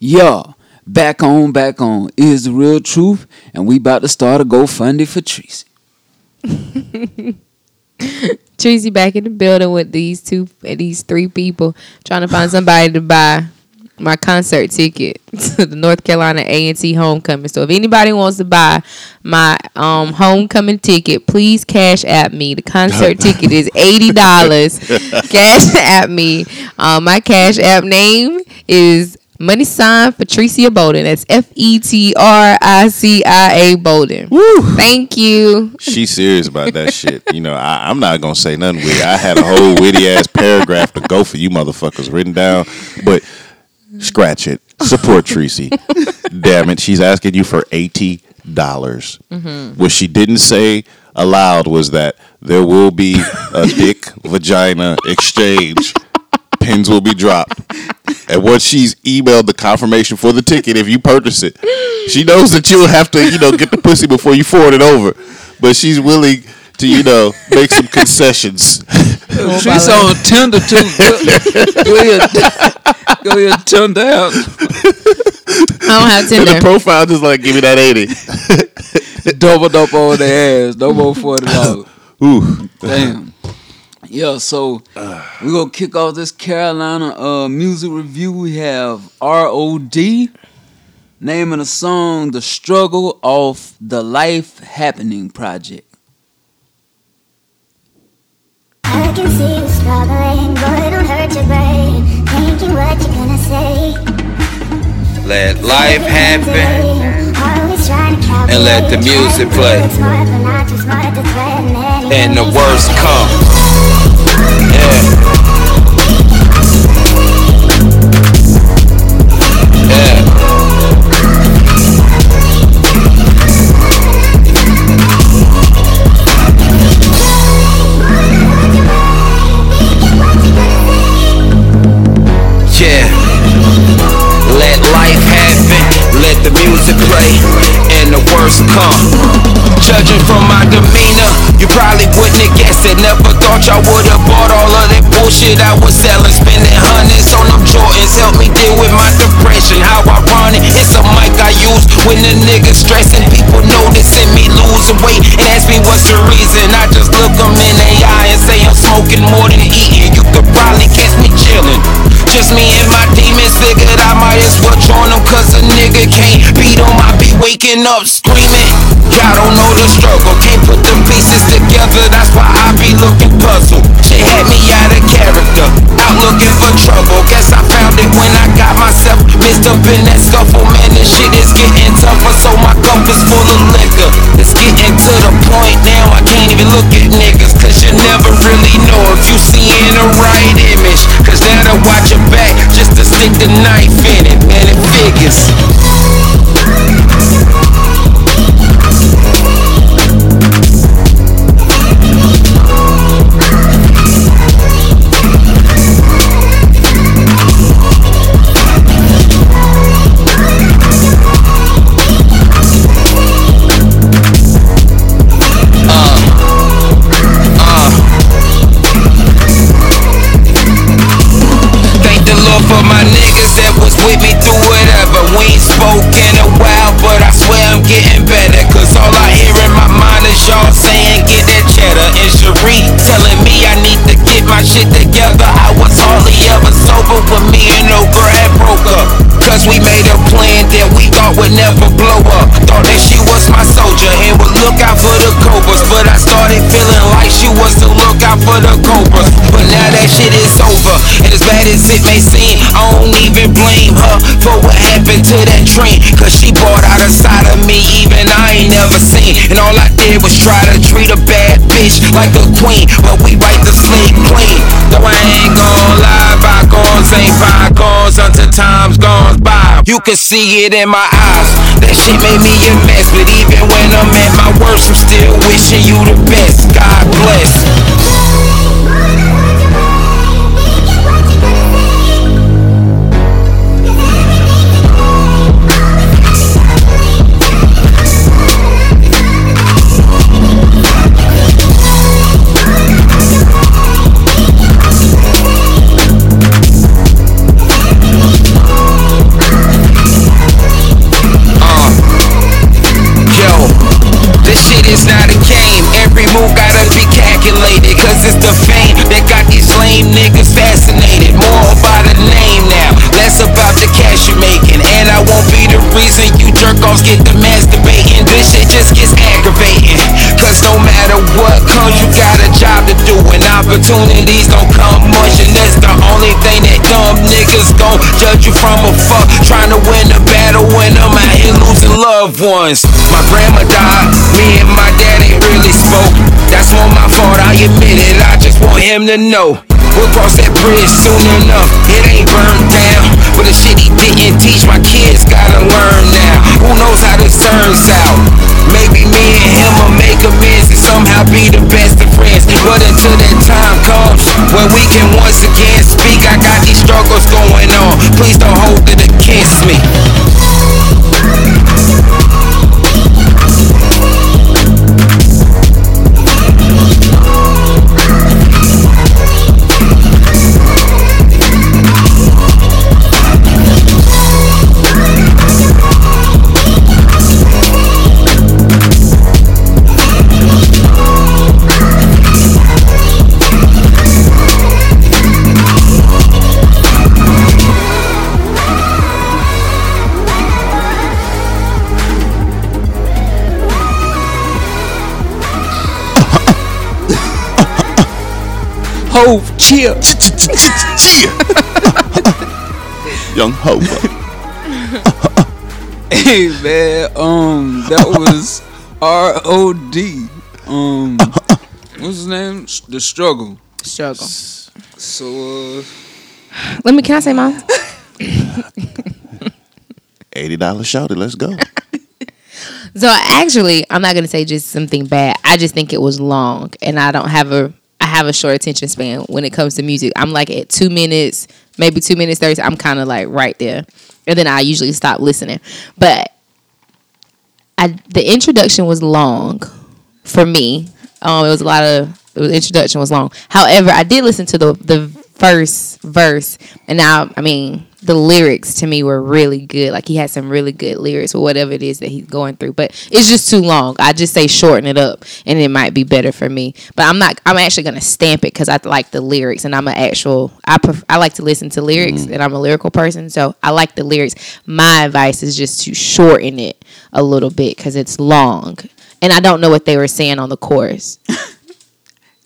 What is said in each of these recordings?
Yeah, back on, back on is the real truth, and we about to start a GoFundMe for Tracy. Tracy back in the building with these two, these three people trying to find somebody to buy my concert ticket to the North Carolina A and T homecoming. So if anybody wants to buy my um, homecoming ticket, please cash at me. The concert ticket is eighty dollars. cash at me. Um, my cash app name is Money sign Patricia Bolden. That's F E T R I C I A Bolden. Woo. Thank you. She's serious about that shit. You know, I, am not gonna say nothing witty. I had a whole witty ass paragraph to go for you motherfuckers written down, but scratch it. Support Tracy. Damn it, she's asking you for eighty dollars. Mm-hmm. What she didn't say aloud was that there will be a dick vagina exchange pins will be dropped. And once she's emailed the confirmation for the ticket, if you purchase it, she knows that you'll have to, you know, get the pussy before you forward it over. But she's willing to, you know, make some concessions. she's on Tinder too. Go, go ahead, go ahead, Tinder out. I don't have Tinder. And the profile just like give me that eighty. Double up on the ass. No more forty dollars. Ooh, damn. Yeah, so we're gonna kick off this Carolina uh, music review. We have R.O.D. naming a song "The Struggle" off the Life Happening project. I can see you struggling, boy, don't hurt your brain. Thinking what you're gonna say. Let life happen and let the music play. And the worst come. When the nigga stressing. People noticing me losing weight and ask me what's the reason. I just look them in the eye and say I'm smoking more than eating. You could probably catch me chilling. Just me and my demons figured I might as well join them cause a nigga can't beat them. I be waking up screaming. Y'all don't know the struggle, can't put the pieces together, that's why I be looking puzzled. Shit had me out of character, out looking for trouble. Guess I found it when I got myself mixed up in that scuffle. Man, this shit is getting tougher, so my cup is full of liquor. It's getting to the point now I can't even look at niggas, cause you never really know if you seeing the right image. Cause that'll watch your back just to stick the knife in it, man, it figures. with me through whatever. We ain't spoken a while, but I swear I'm getting better. Cause all I hear in my mind is y'all saying get that cheddar. And Cherie telling me I need to get my shit together. I was hardly ever sober when me and no girl had broke up. Cause we made a plan that we thought would never blow up. Thought that she was my soldier and would look out it may seem, I don't even blame her for what happened to that dream. Cause she bought out a side of me, even I ain't never seen. And all I did was try to treat a bad bitch like a queen. But we wipe the slate clean. Though I ain't gon' lie, bygones ain't bygones until time's gone by. You can see it in my eyes. That shit made me a mess. But even when I'm at my worst, I'm still wishing you the best. God bless. Wendy's don't come much, and that's the only thing that dumb niggas gon' judge you from afar. Trying to win the battle when I'm out here losing loved ones. My grandma died, me and my dad ain't really spoke. That's all my fault, I admit it. I just want him to know. We'll cross that bridge soon enough. It ain't burned down, but the shit he didn't teach my kids gotta learn now. Who knows how this turns out? Maybe me and him will make amends and somehow be the best. But until that time comes when we can once again speak, I got these struggles going on. Please don't hold it against me. Hove, chill. Young Hova. Hey man, um, that was R O D. Um, what's his name? The struggle. Struggle. So uh, Let me. Can I say mine? Eighty dollars shouted. Let's go. So actually, I'm not gonna say just something bad. I just think it was long, and I don't have a. Have a short attention span when it comes to music. I'm like at two minutes, maybe two minutes thirty. I'm kind of like right there, and then I usually stop listening. But I, the introduction was long for me. Um, it was a lot of the introduction was long. However, I did listen to the the first verse, and now I mean the lyrics to me were really good. Like he had some really good lyrics or whatever it is that he's going through. But it's just too long. I just say shorten it up, and it might be better for me. But I'm not. I'm actually gonna stamp it because I like the lyrics, and I'm an actual. I pref- I like to listen to lyrics, mm. and I'm a lyrical person, so I like the lyrics. My advice is just to shorten it a little bit because it's long, and I don't know what they were saying on the chorus.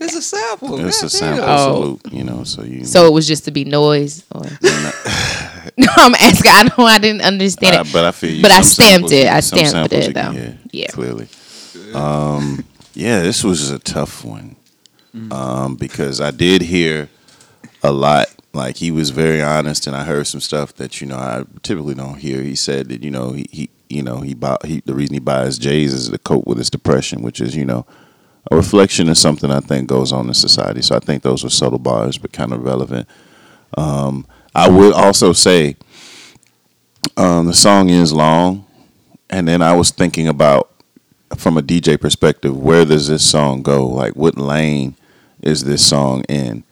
it's a sample. It's a sample Oh. salute, you know. So you. So it was just to be noise. Or... no, I'm asking. I know I didn't understand Uh, it. but I feel you. But I stamped samples it. I stamped it, you can though. hear, Yeah. Clearly. Um, yeah, this was a tough one. Mm. Um, because I did hear a lot. Like he was very honest, and I heard some stuff that you know I typically don't hear. He said that you know he, he you know he bought he the reason he buys J's is to cope with his depression, which is you know a reflection of something I think goes on in society. So I think those were subtle bars, but kind of relevant. Um, I would also say um, the song is long, and then I was thinking about from a DJ perspective, where does this song go? Like, what lane is this song in?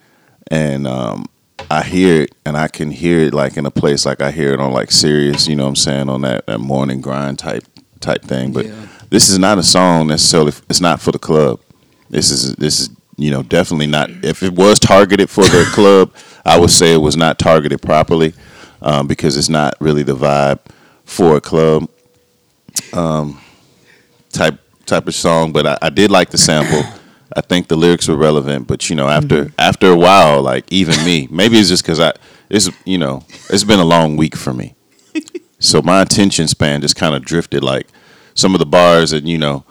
And um, I hear it, and I can hear it like in a place like I hear it on like Sirius, you know what I'm saying, on that, that morning grind type type thing. But Yeah. This is not a song necessarily. It's not for the club. This is this is you know definitely not. If it was targeted for the club, I would say it was not targeted properly um, because it's not really the vibe for a club um, type type of song. But I, I did like the sample. I think the lyrics were relevant, but you know, after after a while, like even me, maybe it's just because I it's you know it's been a long week for me, so my attention span just kind of drifted. Like some of the bars, and you know,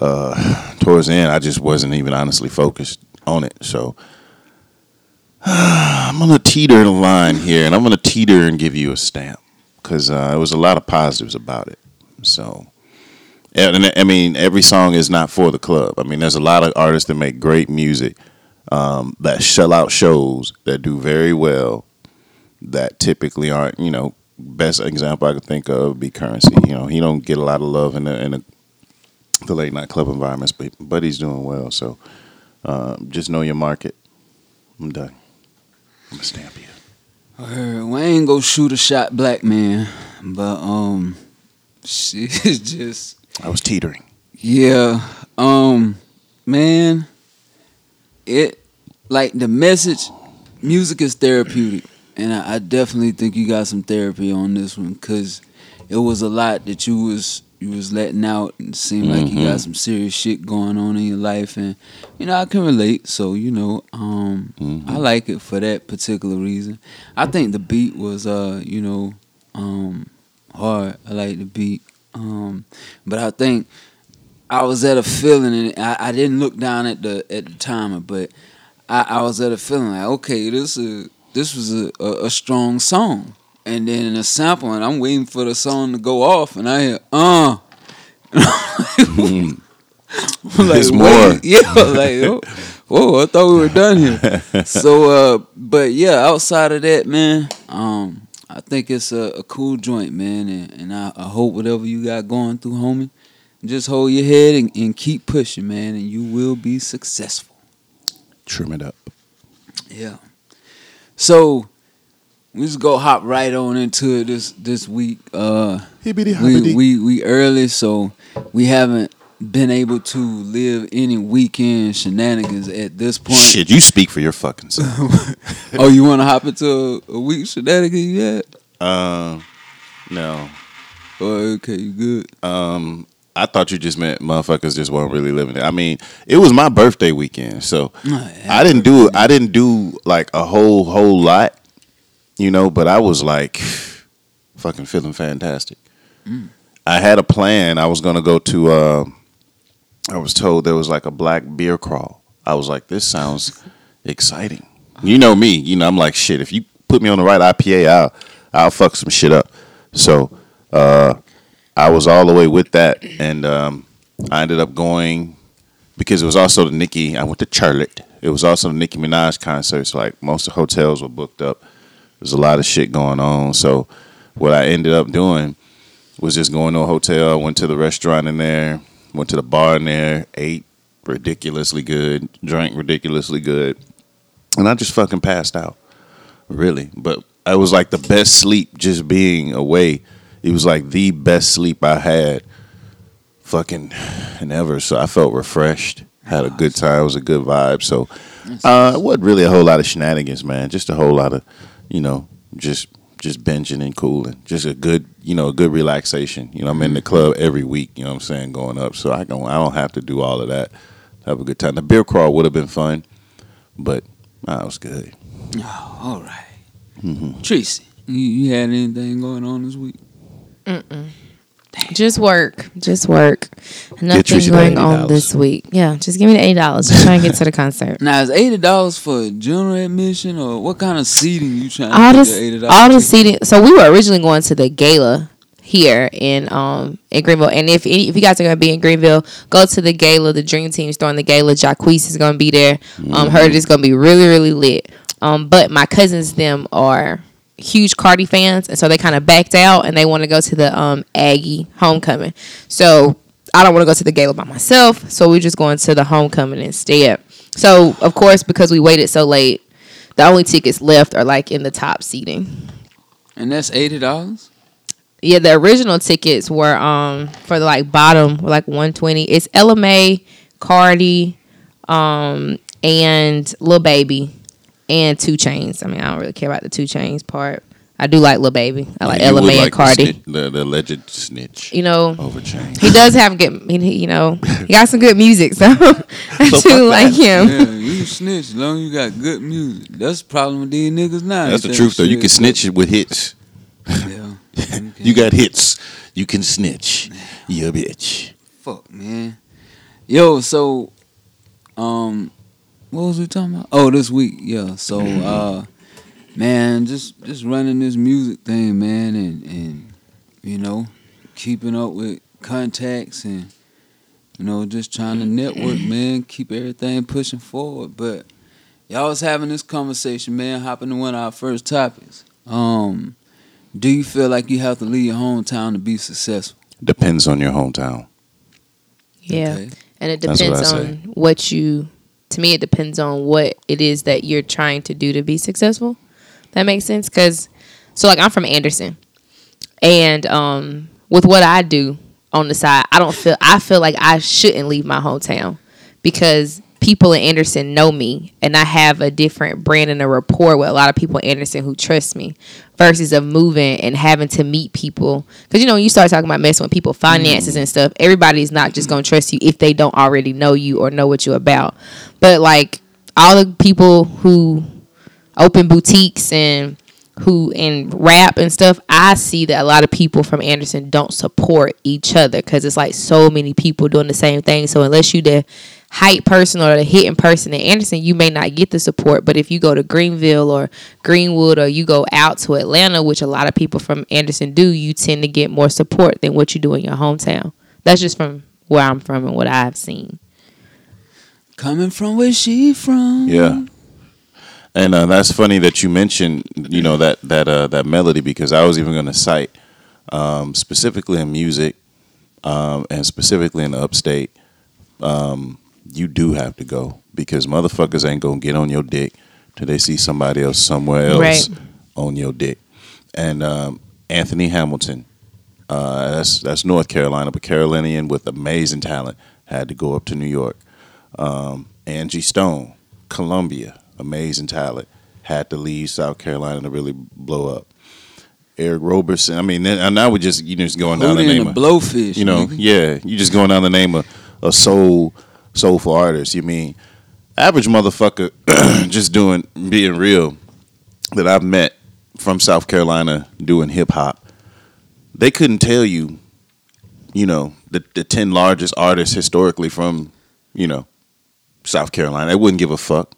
uh, towards the end, I just wasn't even honestly focused on it. So I'm gonna teeter the line here, and I'm gonna teeter and give you a stamp because uh, there was a lot of positives about it. So. And I mean, every song is not for the club. I mean, there's a lot of artists that make great music um, that shell out shows that do very well. That typically aren't, you know, best example I could think of would be Curren$y. You know, he don't get a lot of love in the in the, the late night club environments, but but he's doing well. So um, just know your market. I'm done. I'm gonna stamp you. I heard Wayne go shoot a shot black man, but um, shit is just I was teetering. yeah. Um, man, it like the message. Music is therapeutic, and I, I definitely think you got some therapy on this one because it was a lot that you was you was letting out and seemed like you got some serious shit going on in your life. And you know I can relate. So you know um I like it for that particular reason. I think the beat was uh you know um hard. I like the beat. Um but I think I was at a feeling and I, I didn't look down at the at the timer but I, I was at a feeling like okay this is this was a, a, a strong song and then in a sample and I'm waiting for the song to go off and I hear uh I'm like, It's more. Yeah, like oh, whoa, I thought we were done here. so uh but yeah, outside of that, man, um, I think it's a, a cool joint, man, and, and I, I hope whatever you got going through, homie, just hold your head and, and keep pushing, man, and you will be successful. Trim it up. Yeah. So we just go hop right on into it this this week. Uh we, we we early, so we haven't been able to live any weekend shenanigans at this point. Shit, you speak for your fucking self. Oh, you want to hop into a, a week shenanigan yet? um, no. Oh, okay, you good? Um, I thought you just meant motherfuckers just weren't really living it. I mean, it was my birthday weekend, so I didn't do I didn't do like a whole whole lot, you know. But I was like, fucking feeling fantastic. I had a plan. I was gonna go to. Uh, I was told there was like a black beer crawl. I was like, this sounds exciting. You know me. You know I'm like shit. If you put me on the right IPA, I'll I'll fuck some shit up. So. uh I was all the way with that, and um, I ended up going because it was also the Nicki. I went to Charlotte. It was also the Nicki Minaj concert. So like most of the hotels were booked up. There's a lot of shit going on. So what I ended up doing was just going to a hotel. I Went to the restaurant in there. Went to the bar in there. Ate ridiculously good. Drank ridiculously good, and I just fucking passed out. Really, but I was like the best sleep just being away. It was like the best sleep I had fucking and ever. So I felt refreshed. Had a good time. It was a good vibe. So uh it wasn't really a whole lot of shenanigans, man. Just a whole lot of, you know, just just binging and cooling. Just a good, you know, a good relaxation. You know, I'm in the club every week, you know what I'm saying, going up. So I don't I don't have to do all of that. Have a good time. The beer crawl would have been fun, but nah, it was good. Oh, all right. Tracy, you, you had anything going on this week? Just work. Just work. Nothing Tracy going on this week. Yeah, just give me the eight dollars. Just try and get to the concert. Now, is eighty dollars for general admission, or what kind of seating you trying all to the get the eighty all the seating. So we were originally going to the gala here in um in Greenville, and if any, if you guys are gonna be in Greenville, go to the gala. The Dream Team's throwing the gala. Jacquees is gonna be there. Um, heard it's gonna be really really lit. Um, but my cousins them are huge Cardi fans, and so they kind of backed out and they want to go to the um Aggie homecoming. So I don't want to go to the gala by myself, so we're just going to the homecoming instead. So of course, because we waited so late, the only tickets left are like in the top seating. And that's eighty dollars. Yeah, the original tickets were um for the like bottom were like one twenty. It's Ella Mai, Cardi, um, and Lil Baby, and 2 Chainz. I mean, I don't really care about the 2 Chainz part. I do like Lil Baby. I like You Ella would May and like the Cardi. snitch- The, the alleged snitch You know, over chain. he does have good. he- he- You know, he got some good music, so I fuck do like him. Yeah, you snitch as long as you got good music. That's the problem with these niggas now. That's the They truth, though. You can snitch it with hits. Yeah. Okay. You got hits. You can snitch. You a bitch. Fuck, man. Yo, so, um, what was we talking about? Oh, this week, yeah. So, uh, man, just just running this music thing, man, and and you know, keeping up with contacts and you know, just trying to network, man, keep everything pushing forward. But y'all was having this conversation, man, hopping to one of our first topics. Um, do you feel like you have to leave your hometown to be successful? Depends on your hometown. Yeah. Okay. And it That's what depends on say. what you to me it depends on what it is that you're trying to do to be successful. That makes sense cuz so like I'm from Anderson. And um with what I do on the side, I don't feel I feel like I shouldn't leave my hometown because people in Anderson know me and I have a different brand and a rapport with a lot of people in Anderson who trust me versus of moving and having to meet people. Because, you know, when you start talking about messing with people, finances mm-hmm. and stuff, everybody's not just going to trust you if they don't already know you or know what you're about. But, like, all the people who open boutiques and who in rap and stuff, I see that a lot of people from Anderson don't support each other because it's like so many people doing the same thing. So unless you the hype person or the hitting person in Anderson, you may not get the support. But if you go to Greenville or Greenwood or you go out to Atlanta, which a lot of people from Anderson do, you tend to get more support than what you do in your hometown. That's just from where I'm from and what I've seen. Coming from where she from. Yeah. And uh, that's funny that you mentioned, you know, that that uh, that melody because I was even going to cite um, specifically in music um, and specifically in the upstate. Um, you do have to go because motherfuckers ain't gonna get on your dick till they see somebody else somewhere else Right. on your dick. And um, Anthony Hamilton, uh, that's that's North Carolina, but Carolinian with amazing talent, had to go up to New York. Um, Angie Stone, Columbia, amazing talent, had to leave South Carolina to really blow up. Eric Roberson, I mean, then- and now we're just you know just going down the name and of the blowfish. you know, nigga. yeah, you just going down the name of a soul soulful artist. You mean average motherfucker just doing being real that I've met from South Carolina doing hip hop. They couldn't tell you, you know, the the ten largest artists historically from, you know, South Carolina. They wouldn't give a fuck.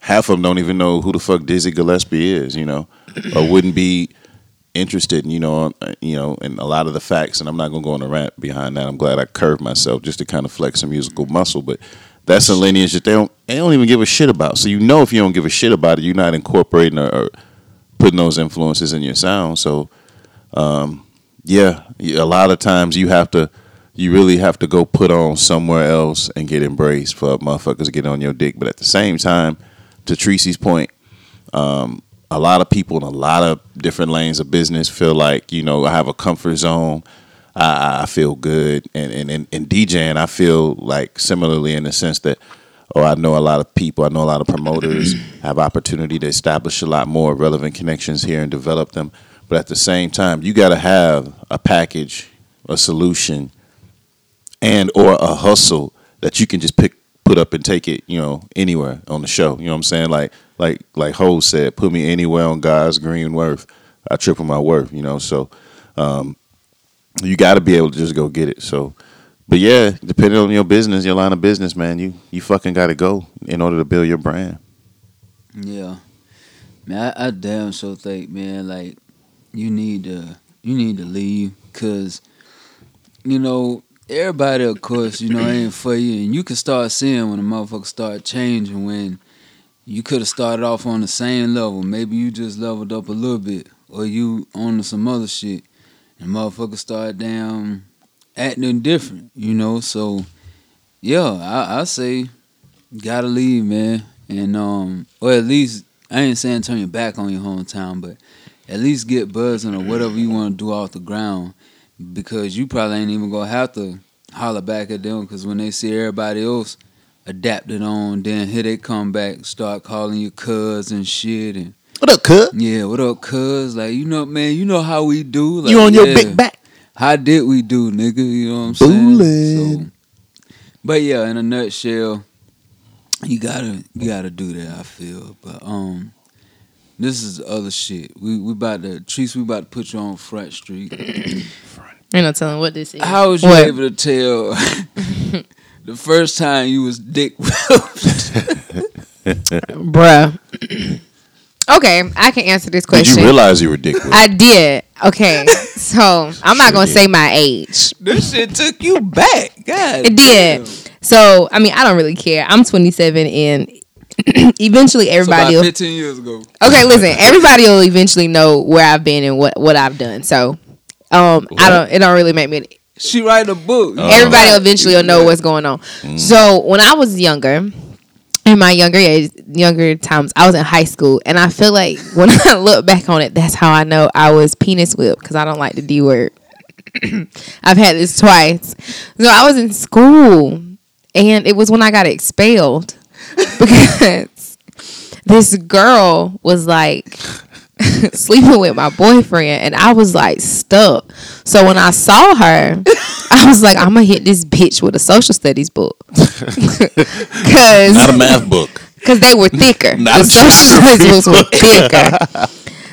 Half of them don't even know who the fuck Dizzy Gillespie is, you know, or wouldn't be interested, you know, uh, you know, in a lot of the facts. And I'm not gonna go on a rant behind that. I'm glad I curved myself just to kind of flex some musical muscle. But that's a lineage that they don't they don't even give a shit about. So you know, if you don't give a shit about it, you're not incorporating or, or putting those influences in your sound. So, um, yeah, a lot of times you have to. You really have to go put on somewhere else and get embraced for motherfuckers to get on your dick. But at the same time, to Tracy's point, um, a lot of people in a lot of different lanes of business feel like you know I have a comfort zone. I, I feel good, and and and, and DJing, I feel like similarly in the sense that, oh, I know a lot of people, I know a lot of promoters, have opportunity to establish a lot more relevant connections here and develop them. But at the same time, you got to have a package, a solution, and or a hustle that you can just pick put up and take it, you know, anywhere on the show. You know what I'm saying? Like like like Ho said, put me anywhere on God's green worth. I triple my worth, you know. So um you gotta be able to just go get it. So but yeah, depending on your business, your line of business, man, you you fucking gotta go in order to build your brand. Yeah, man, I, I damn so think, man, like you need to you need to leave, cause you know everybody, of course, you know ain't for you, and you can start seeing when a motherfucker start changing when you could have started off on the same level. Maybe you just leveled up a little bit, or you on some other shit, and motherfucker start down acting different, you know. So yeah, I, I say gotta leave, man, and um, or at least I ain't saying turn your back on your hometown, but at least get buzzing or whatever you want to do off the ground, because you probably ain't even gonna have to holler back at them, because when they see everybody else adapted on, then here they come back, start calling you cuz and shit, and What up, cuz? yeah, what up, cuz? Like you know, man, you know how we do. Like, you on your yeah. big back. How did we do, nigga? You know what I'm saying? So, but yeah, in a nutshell, you gotta you gotta do that. I feel, but um, this is the other shit. We we about to Treese. We about to put you on Front Street. Ain't no telling what this is. How was you What? able to tell the first time you was dick whipped? Bruh. okay, I can answer this question. Did question. you realize you were dick whipped? I did. Okay, so I'm not gonna say my age. this shit took you back. God, It did. So I mean, I don't really care. I'm 27, and eventually So everybody. about will, 15 years ago. okay, listen. Everybody will eventually know where I've been and what what I've done. So, um, I don't. It don't really make me. She write a book. Everybody eventually will know what's going on. So when I was younger, in my younger age, younger times, I was in high school, and I feel like when I look back on it, that's how I know I was penis whipped because I don't like the D word. I've had this twice. So I was in school, and it was when I got expelled. because this girl was like sleeping with my boyfriend and I was like stuck. So when I saw her, I was like, I'm gonna hit this bitch with a social studies book. Cause Not a math book. because they were thicker. Not the social studies books were thicker.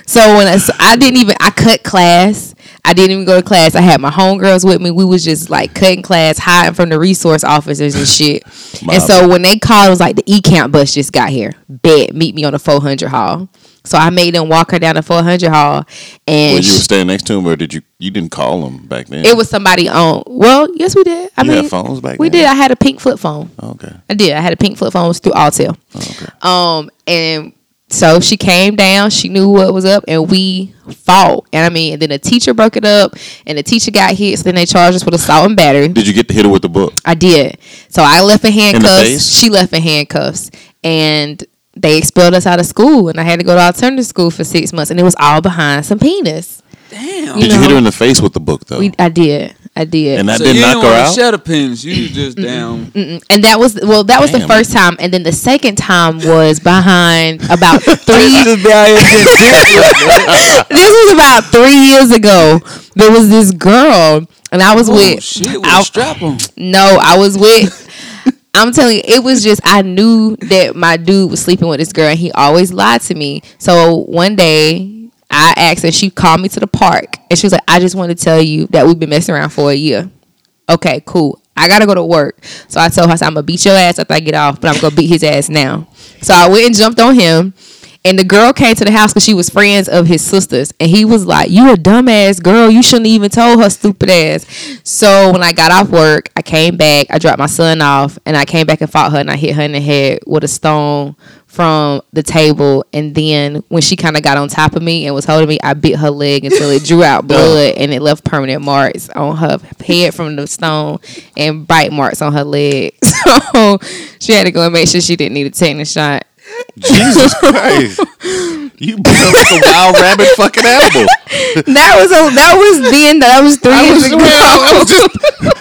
so when I, so I didn't even I cut class. I didn't even go to class. I had my homegirls with me. We was just like cutting class, hiding from the resource officers and shit. My and so when they called, it was like the E camp bus just got here. Bet meet me on the 400 hall. So I made them walk her down the 400 hall, and When you were standing next to him, or did you? You didn't call him back then. it was somebody on. Well, yes, we did. I You mean, had phones back we then? did. I had a pink flip phone. okay. I did. I had a pink flip phone it was through Alltel. Okay. Um, and so she came down. She knew what was up, and we fought. And I mean, and then the teacher broke it up, and the teacher got hit. So then they charged us with assault and battery. Did you get to hit her with the book? I did. So I left in handcuffs. face? she left in handcuffs, and they expelled us out of school. And I had to go to alternative school for six months, and it was all behind some penis. Damn. You Did you hit her in the face with the book though? We, I did. I did. and that so didn't you knock didn't her out. to shut a pins. You was just down. Mm-mm. and that was well that was the first time and then the second time was behind about three just be out here getting dick this was about three years ago there was this girl and i was Oh with shit! With I- a strap on. no i was with i'm telling you it was just i knew that my dude was sleeping with this girl and he always lied to me so one day i asked her she called me to the park and she was like i just want to tell you that we've been messing around for a year okay, cool. I gotta go to work. So I told her, I I'm gonna beat your ass after I get off, but I'm gonna beat his ass now. So I went and jumped on him. And the girl came to the house because she was friends of his sisters. And he was like, You a dumbass girl. You shouldn't even told her stupid ass. So when I got off work, I came back, I dropped my son off, and I came back and fought her and I hit her in the head with a stone from the table. And then when she kind of got on top of me and was holding me, I bit her leg until it drew out blood and it left permanent marks on her head from the stone and bite marks on her leg. So she had to go and make sure she didn't need a tetanus shot. Jesus Christ! You become like a wild rabbit fucking animal. That was a, that was then that was three I years was, ago. I was just,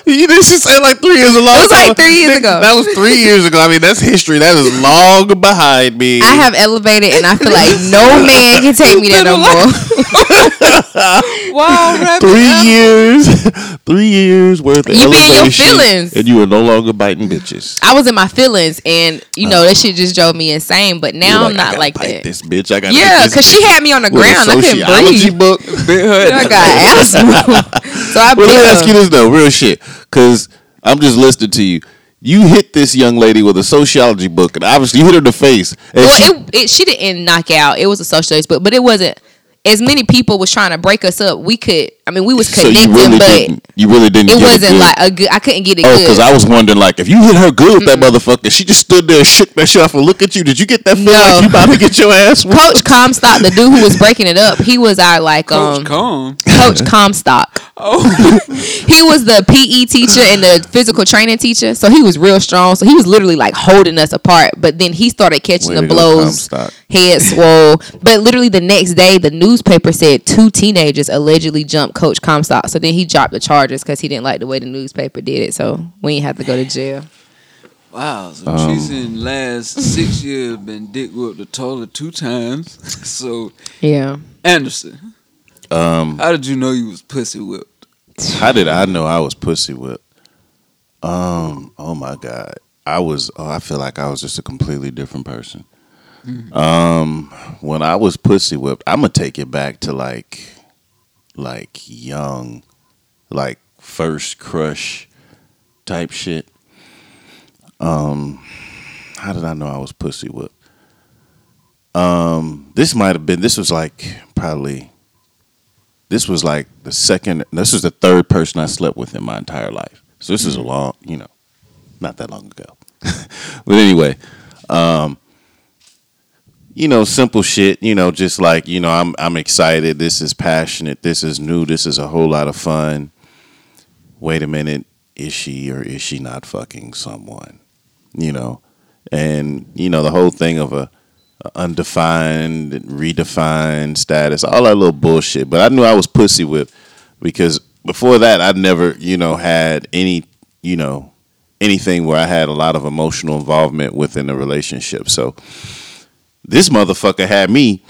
you didn't just say like three years ago. It was like three years ago. That was three years ago. I mean, that's history. That is long behind me. I have elevated and I feel like no man can take me there no more. Wow, rabbit. three years, three years worth of You be in your elevation, feelings. and you are no longer biting bitches. I was in my feelings and you know uh, that shit just drove me insane. But now like, I'm not gotta like bite that. This bitch, I got Yeah, because she had me on the ground. I couldn't breathe. book. Bit her. I got asthma. so I Well, let me ask you this though, real shit, because I'm just listening to you. You hit this young lady with a sociology book, and obviously you hit her in the face. And she, Well, it, it, she didn't knock out. It was a sociology book, but it wasn't. As many people was trying to break us up, we could. I mean, we was so you really but didn't. You really didn't. it get wasn't good. like a good. I couldn't get it Oh, because I was wondering, like, if you hit her good with that motherfucker, she just stood there and shook that shit off and look at you. Did you get that feel No. like you about to get your ass? Coach Comstock, the dude who was breaking it up, he was our like Coach um Calm. Coach Comstock. Oh, He was the PE teacher and the physical training teacher, so he was real strong. So he was literally like holding us apart. But then he started catching Way the blows, Comstock. head swole. But literally the next day, the newspaper said two teenagers allegedly jumped Coach Comstock. So then he dropped the charges because he didn't like the way the newspaper did it. So we ain't have to go to jail. wow. So Um, she's in last six years been dick whipped a total two times. So Yeah. Anderson, Um, how did you know you was pussy whipped? how did I know I was pussy whipped? Um, oh my god, I was. Oh, I feel like I was just a completely different person. Um, when I was pussy whipped, I'm gonna take it back to like, like young, like first crush type shit. Um, how did I know I was pussy whipped? Um, this might have been. This was like probably. This was like the second. This was the third person I slept with in my entire life. So this is a long, you know, not that long ago. but anyway, um, you know, simple shit. You know, just like you know, I'm I'm excited. This is passionate. This is new. This is a whole lot of fun. Wait a minute, is she or is she not fucking someone? You know, and you know the whole thing of a, a undefined, redefined status, all that little bullshit. But I knew I was pussy with because before that I'd never, you know, had any, you know, anything where I had a lot of emotional involvement within a relationship. So this motherfucker had me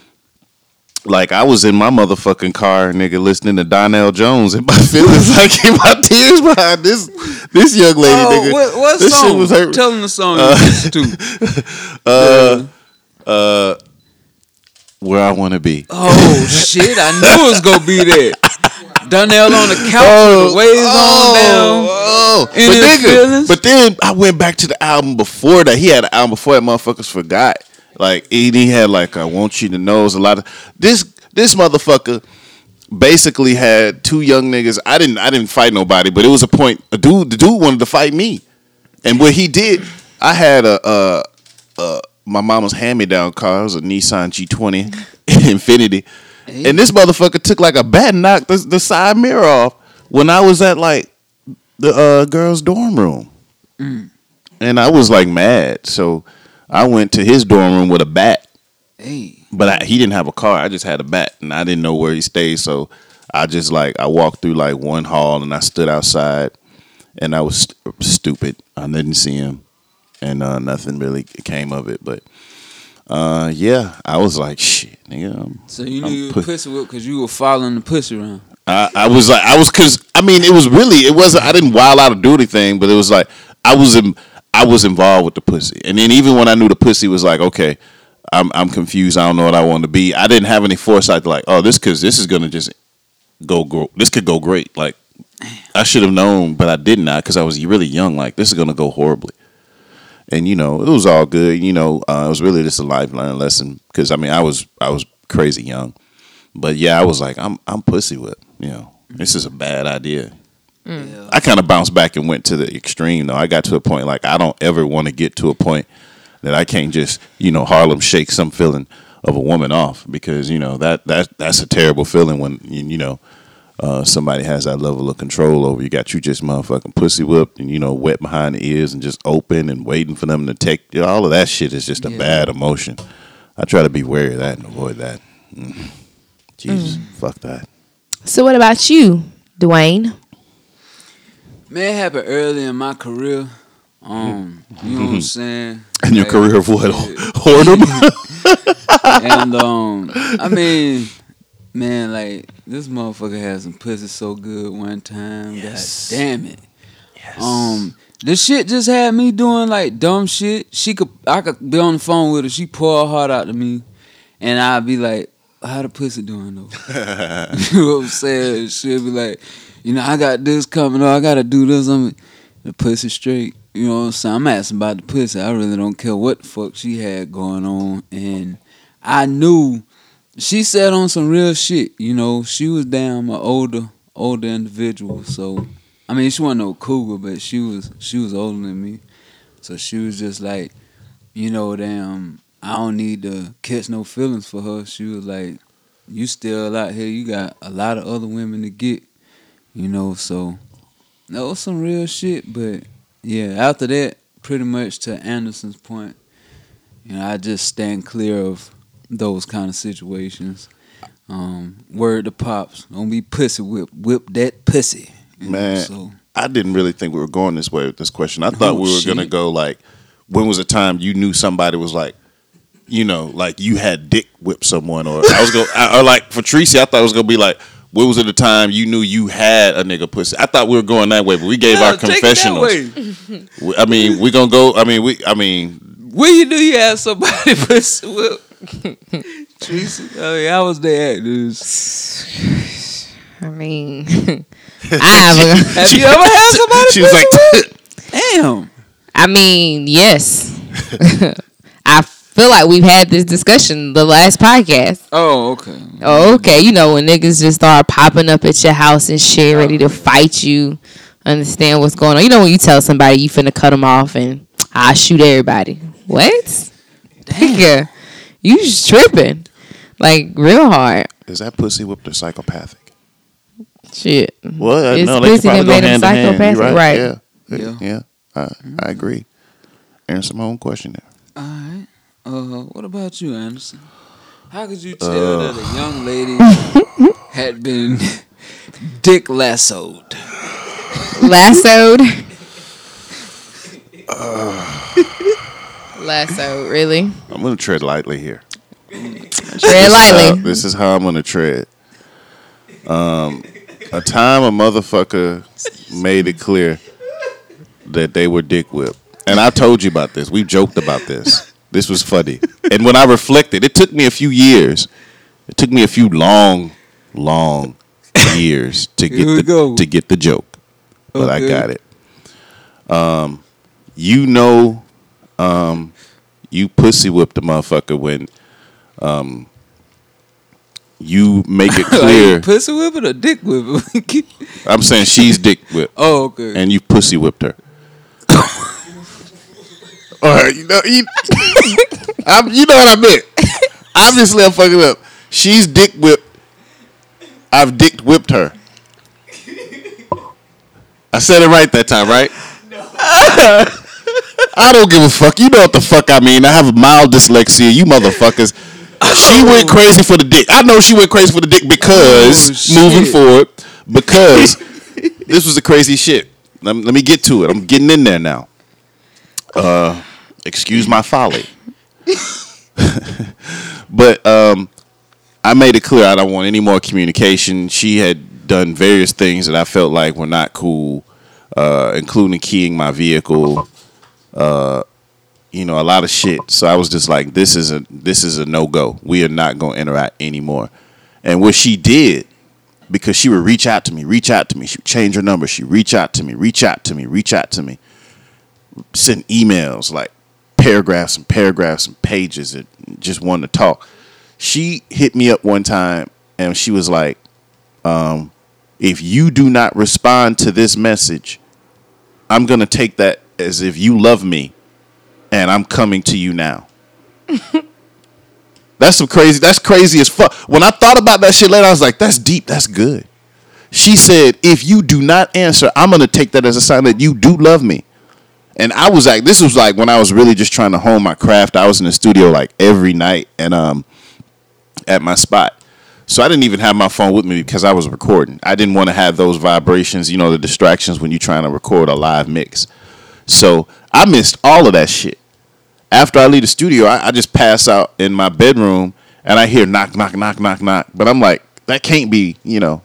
like I was in my motherfucking car, nigga, listening to Donell Jones, and my feelings like in my tears behind this this young lady, Oh, nigga. what, what this song? shit was hurt. Tell them the song you to. uh, uh, where I want to be. Oh shit! I knew it was gonna be that. Donell on the couch, the waves on down. oh. In But, his nigga, feelings? but then I went back to the album before that. He had an album before that motherfuckers forgot. Like he had like I want you to know it was a lot of this this motherfucker basically had two young niggas. I didn't I didn't fight nobody, but it was a point a dude the dude wanted to fight me. And what he did, I had a uh uh my mama's hand me down car. It was a Nissan G20 Infiniti. And this motherfucker took like a bat and knocked the, the side mirror off when I was at like the uh, girls' dorm room. And I was like mad. So I went to his dorm room with a bat. Hey, But I, he didn't have a car. I just had a bat, and I didn't know where he stayed. So I just like I walked through like one hall, and I stood outside, and I was st- stupid. I didn't see him, and uh, nothing really came of it. But uh, yeah, I was like, shit, nigga. I'm, so you knew I'm you were pu- pussy whip because you were following the pussy around. I, I was like, I was because I mean, it was really, it wasn't. I didn't wild out or do anything, but it was like I was in, I was involved with the pussy, and then even when I knew the pussy was like, okay, I'm I'm confused. I don't know what I want to be. I didn't have any foresight like, oh, this because this is gonna just go grow. This could go great. Like I should have known, but I did not because I was really young. Like this is gonna go horribly. And you know, it was all good. You know, uh, it was really just a life learning lesson because I mean, I was I was crazy young, but yeah, I was like, I'm I'm pussy whipped. You know, this is a bad idea. Yeah. I kind of bounced back and went to the extreme though. I got to a point like I don't ever want to get to a point that I can't just you know Harlem shake some feeling of a woman off because you know that that that's a terrible feeling when you know uh, somebody has that level of control over you. Got you just motherfucking pussy whipped and you know wet behind the ears and just open and waiting for them to take you know, all of that shit is just a Yeah. bad emotion. I try to be wary of that and avoid that. Mm. Jesus, fuck that. So what about you, Dwayne? Man, it happened early in my career. Um, you know what I'm saying? And your Like, career of what? yeah. Whoredom? and um, I mean, man, like this motherfucker had some pussy so good one time. Yes. God damn it. Yes. Um, this shit just had me doing like dumb shit. She could, I could be on the phone with her. She pour her heart out to me, and I'd be like, "How the pussy doing though?" you know what I'm saying? She'd be like, "You know, I got this coming up. I gotta do this. I'm the pussy straight." You know what I'm saying? I'm asking about the pussy. I really don't care what the fuck she had going on, and I knew she said on some real shit. You know, she was damn an older, older individual. So, I mean, she wasn't no cougar, but she was she was older than me. So she was just like, you know, damn, I don't need to catch no feelings for her. She was like, you still out here. You got a lot of other women to get. You know, so that was some real shit. But yeah, after that, pretty much to Anderson's point, you know, I just stand clear of those kind of situations. Um, word to pops, don't be pussy whip, whip that pussy. You know, Man. so I didn't really think we were going this way with this question. I thought Oh, we were shit. gonna go like, when was the time you knew somebody was like, you know, like you had dick whip someone, or I was going, or like for Tracy, I thought it was gonna be like, when was it the time you knew you had a nigga pussy? I thought we were going that way, but we gave Yeah, our take it that confessionals. I mean, we gonna go. I mean, we. I mean, When you knew you had somebody pussy whip, Tracy. I mean, I was there. Dude. I mean, I have a. Have you ever had somebody she was like. Damn. I mean, yes. I feel like we've had this discussion the last podcast. Oh, okay. Oh, okay. You know when niggas just start popping up at your house and shit, ready to fight you. Understand what's going on? You know when you tell somebody you finna cut them off and I shoot everybody. What? Nigga, you just tripping, like real hard. is that pussy whipped or psychopathic? Shit. Well, uh, It's no, they pussy that made him hand in hand. You're psychopathic, right. Yeah, Yeah. yeah. I, I agree. Answer my own question there. All right. Uh, what about you, Anderson? How could you tell that a young lady had been dick lassoed? Lassoed. Lasso, really? I'm gonna tread lightly here. Tread This is how- lightly. this is how I'm gonna tread. Um, a time a motherfucker made it clear that they were dick whipped, and I told you about this. We joked about this. This was funny, and when I reflected, it took me a few years. It took me a few long, long years to get the go. to get the joke, but I got it. Um, you know, um, you pussy whipped a motherfucker when um you make it clear. Like, pussy whipping or dick whipping? I'm saying she's dick whipped oh, okay. and you pussy whipped her. All right, you know, you, I'm, you know what I meant. Obviously, I'm fucking up. She's dick whipped. I've dick whipped her. I said it right that time, right? I don't give a fuck. You know what the fuck I mean. I have mild dyslexia. You motherfuckers. She went crazy for the dick. I know she went crazy for the dick because Oh, moving forward, because this was the crazy shit. Let, me- let me get to it. I'm getting in there now. Uh, excuse my folly. but um, I made it clear I don't want any more communication. She had done various things that I felt like were not cool, uh, including keying my vehicle. Uh, you know, a lot of shit. So I was just like, this is a this is a no go. We are not going to interact anymore. And what she did, because she would reach out to me, reach out to me. She would change her number. She reach out to me, reach out to me, reach out to me. Send emails like paragraphs and paragraphs and pages and just wanted to talk. She hit me up one time and she was like, um, if you do not respond to this message, I'm gonna take that as if you love me and I'm coming to you now. that's some crazy. That's crazy as fuck. When I thought about that shit later, I was like, that's deep. That's good. She said, if you do not answer, I'm gonna take that as a sign that you do love me. And I was like, this was like when I was really just trying to hone my craft. I was in the studio like every night and um at my spot. So I didn't even have my phone with me because I was recording. I didn't want to have those vibrations, you know, the distractions when you're trying to record a live mix. So I missed all of that shit. After I leave the studio, I, I just pass out in my bedroom and I hear knock, knock, knock, knock, knock. But I'm like, that can't be, you know,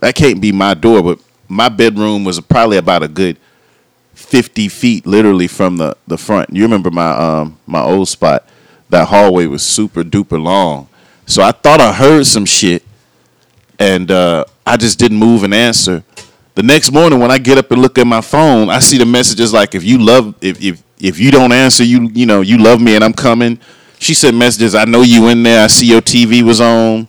that can't be my door. But my bedroom was probably about a good 50 feet literally from the, the front. You remember my um my old spot? That hallway was super duper long. So I thought I heard some shit and uh, I just didn't move and answer. The next morning when I get up and look at my phone, I see the messages like if you love if if if you don't answer, you you know, you love me and I'm coming. She sent messages, I know you in there, I see your TV was on.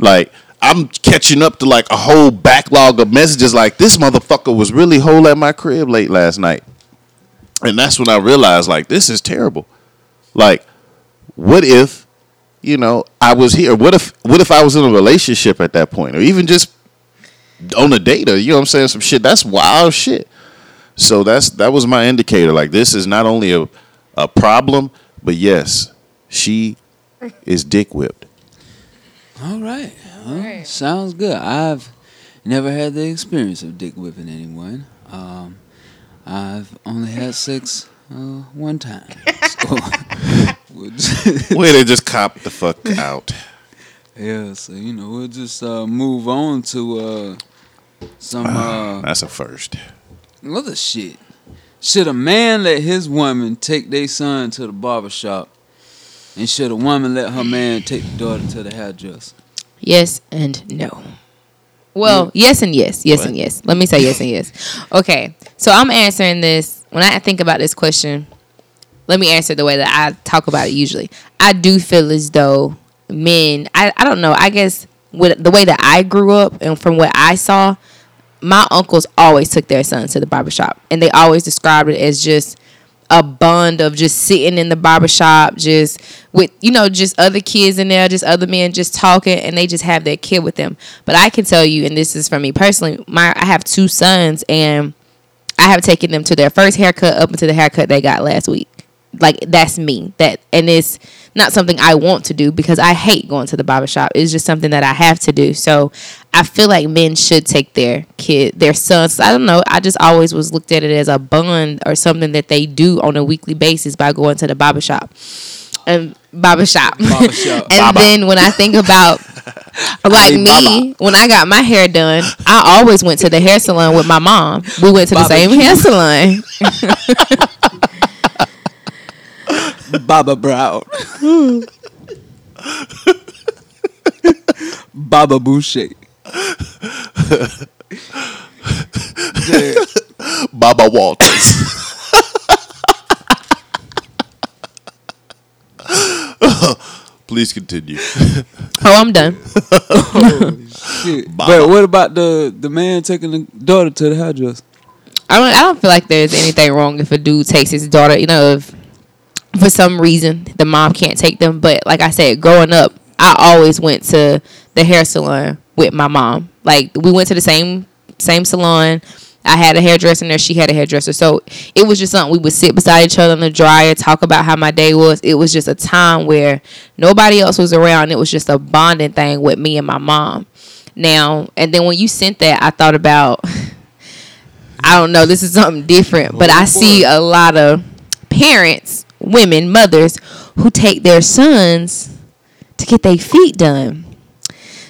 Like I'm catching up to like a whole backlog of messages like this motherfucker was really whole at my crib late last night. And that's when I realized like this is terrible. Like what if you know I was here? What if what if I was in a relationship at that point or even just on the data. you know what I'm saying some shit that's wild shit. So that's that was my indicator like this is not only a a problem but yes, she is dick whipped. All right. Well. Sounds good. I've never had the experience of dick whipping anyone. Um, I've only had sex uh, one time. So, we'll just- Way to just cop the fuck out. yeah, so you know we'll just uh, move on to uh, some uh, That's a first. other shit. Should a man let his woman take their son to the barber shop, and should a woman let her man take the daughter to the hairdresser? Yes and no. Well, yes and yes. Yes and yes. Let me say yes and yes. Okay. So I'm answering this. When I think about this question, let me answer the way that I talk about it usually. I do feel as though men, I, I don't know, I guess with the way that I grew up and from what I saw, my uncles always took their sons to the barbershop and they always described it as just a bond of just sitting in the barbershop just with you know just other kids in there just other men just talking and they just have their kid with them but i can tell you and this is from me personally my i have two sons and i have taken them to their first haircut up until the haircut they got last week like that's me. That and it's not something I want to do because I hate going to the barber shop. It's just something that I have to do. So I feel like men should take their kid, their sons. I don't know. I just always was looked at it as a bond or something that they do on a weekly basis by going to the barber shop. And barber shop. And Baba. then when I think about like me, when I got my hair done, I always went to the hair salon with my mom. We went to the same hair salon. Baba Brown. Baba Boucher. Yeah. Baba Walters. Please continue. Oh, I'm done. Shit. Baba. But what about the the man taking the daughter to the hairdresser? I don't. I don't feel like there's anything wrong if a dude takes his daughter. You know, if for some reason the mom can't take them. But like I said, growing up, I always went to the hair salon with my mom. Like we went to the same same salon. I had a hairdresser there. She had a hairdresser. So it was just something we would sit beside each other in the dryer, talk about how my day was. It was just a time where nobody else was around. It was just a bonding thing with me and my mom. Now, and then when you sent that, I thought about I don't know, this is something different, but I see a lot of parents, women, mothers who take their sons to get their feet done.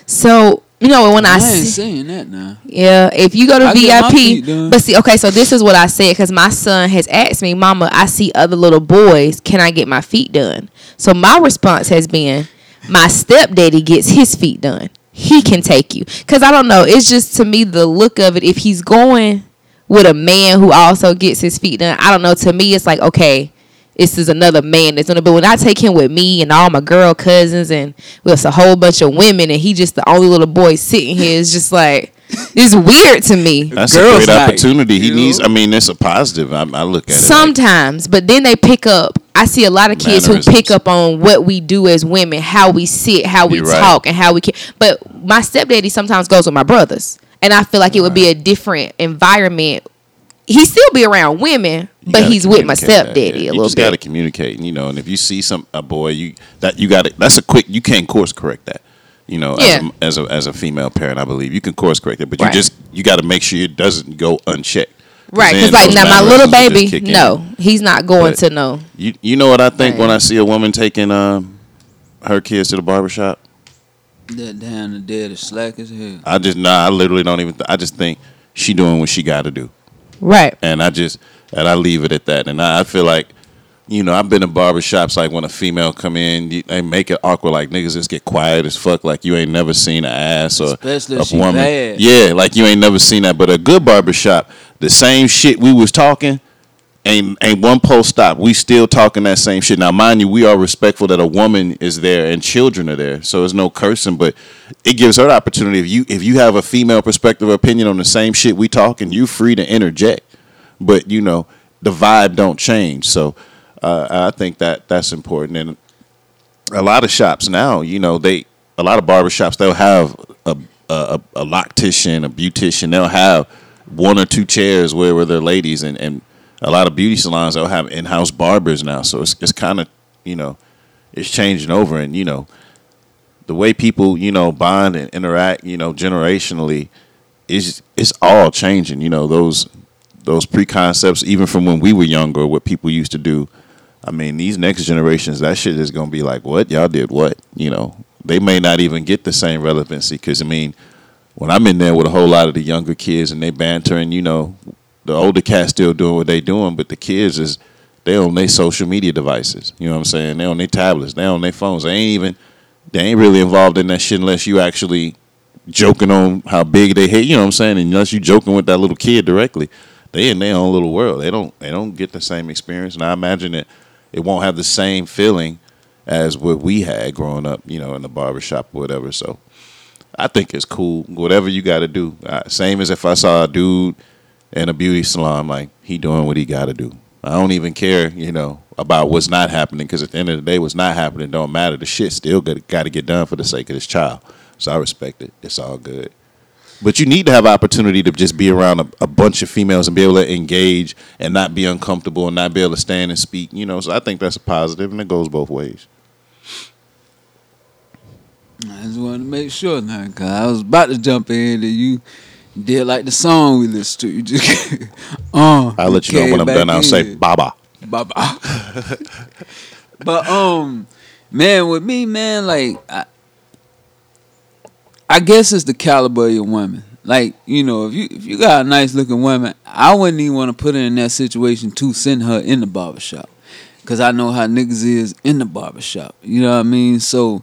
So, you know, when I, I see, saying that now. yeah, if you go to I get my feet VIP, but see, okay, so this is what I said because my son has asked me, Mama, I see other little boys, can I get my feet done? So my response has been, my stepdaddy gets his feet done. He can take you because I don't know. It's just to me the look of it. If he's going with a man who also gets his feet done, I don't know. To me, it's like okay, this is another man that's gonna. But when I take him with me and all my girl cousins and with a whole bunch of women, and he just the only little boy sitting here, it's just like it's weird to me. That's Girls' a great night, opportunity. He you needs. I mean, it's a positive. I, I look at it. like- Sometimes, but then they pick up. I see a lot of kids who pick up on what we do as women, how we sit, how we You're right. talk, and how we can. But my stepdaddy sometimes goes with my brothers, and I feel like it would be a different environment. He still be around women, You but he's with my communicate that, stepdaddy yeah. a You little just got to communicate, you know. And if you see some a boy, you that you got to that's a quick. You can't course correct that, you know. Yeah. As, a, as a as a female parent, I believe you can course correct it, but Right. you just you got to make sure it doesn't go unchecked. Right, because like now my little mannerisms will just baby, kick in. no, he's not going But- to know. You you know what I think when I see a woman taking um her kids to the barbershop? That damn the dead is slack as hell. I just nah. I literally don't even. Th- I just think she doing what she got to do. Right. and I just and I leave it at that. And I, I feel like, you know, I've been in barbershops like when a female come in, you, they make it awkward. Like niggas just get quiet as fuck. Like you ain't never seen an ass or Especially a she woman. bad. Yeah, like you ain't never seen that. But a good barbershop, the same shit we was talking. Ain't, ain't one post stop. We still talking that same shit. Now, mind you, we are respectful that a woman is there and children are there, so there's no cursing. But it gives her the opportunity. If you if you have a female perspective opinion on the same shit we talking, you free to interject but you know the vibe don't change so uh, i think that that's important and a lot of shops now you know they a lot of barber shops they'll have a a, a loctician a beautician they'll have one or two chairs where, where they're ladies and, and a lot of beauty salons they'll have in-house barbers now. So it's, it's kind of you know it's changing over and you know the way people you know bond and interact you know generationally is it's all changing you know those those preconcepts even from when we were younger what people used to do. I mean these next generations that shit is going to be like what? Y'all did what? You know they may not even get the same relevancy because i mean when i'm in there with a whole lot of the younger kids and they bantering you know the older cats still doing what they doing but the kids is they on their social media devices you know what i'm saying they on their tablets they on their phones they ain't even they ain't really involved in that shit unless you actually joking on how big they hate. You know what I'm saying? And unless you joking with that little kid directly, they in their own little world. They don't they don't get the same experience. And I imagine that it won't have the same feeling as what we had growing up, you know, in the barbershop or whatever. So I think it's cool. Whatever you got to do. Same as if I saw a dude in a beauty salon, like he doing what he got to do. I don't even care, you know, about what's not happening because at the end of the day, what's not happening don't matter. The shit still got to get done for the sake of this child. So I respect it. It's all good. But you need to have opportunity to just be around a, a bunch of females and be able to engage and not be uncomfortable and not be able to stand and speak. You know, so I think that's a positive, and it goes both ways. I just wanted to make sure now, cause I was about to jump in that you did like the song we listened to. You just, uh, I'll let you know when I'm done. I'll say Baba. bye. but um, man, with me, man, like I, I guess it's the caliber of your woman. Like you know, if you if you got a nice looking woman, I wouldn't even want to put her in that situation to send her in the barbershop. Cause I know how niggas is in the barbershop. You know what I mean? So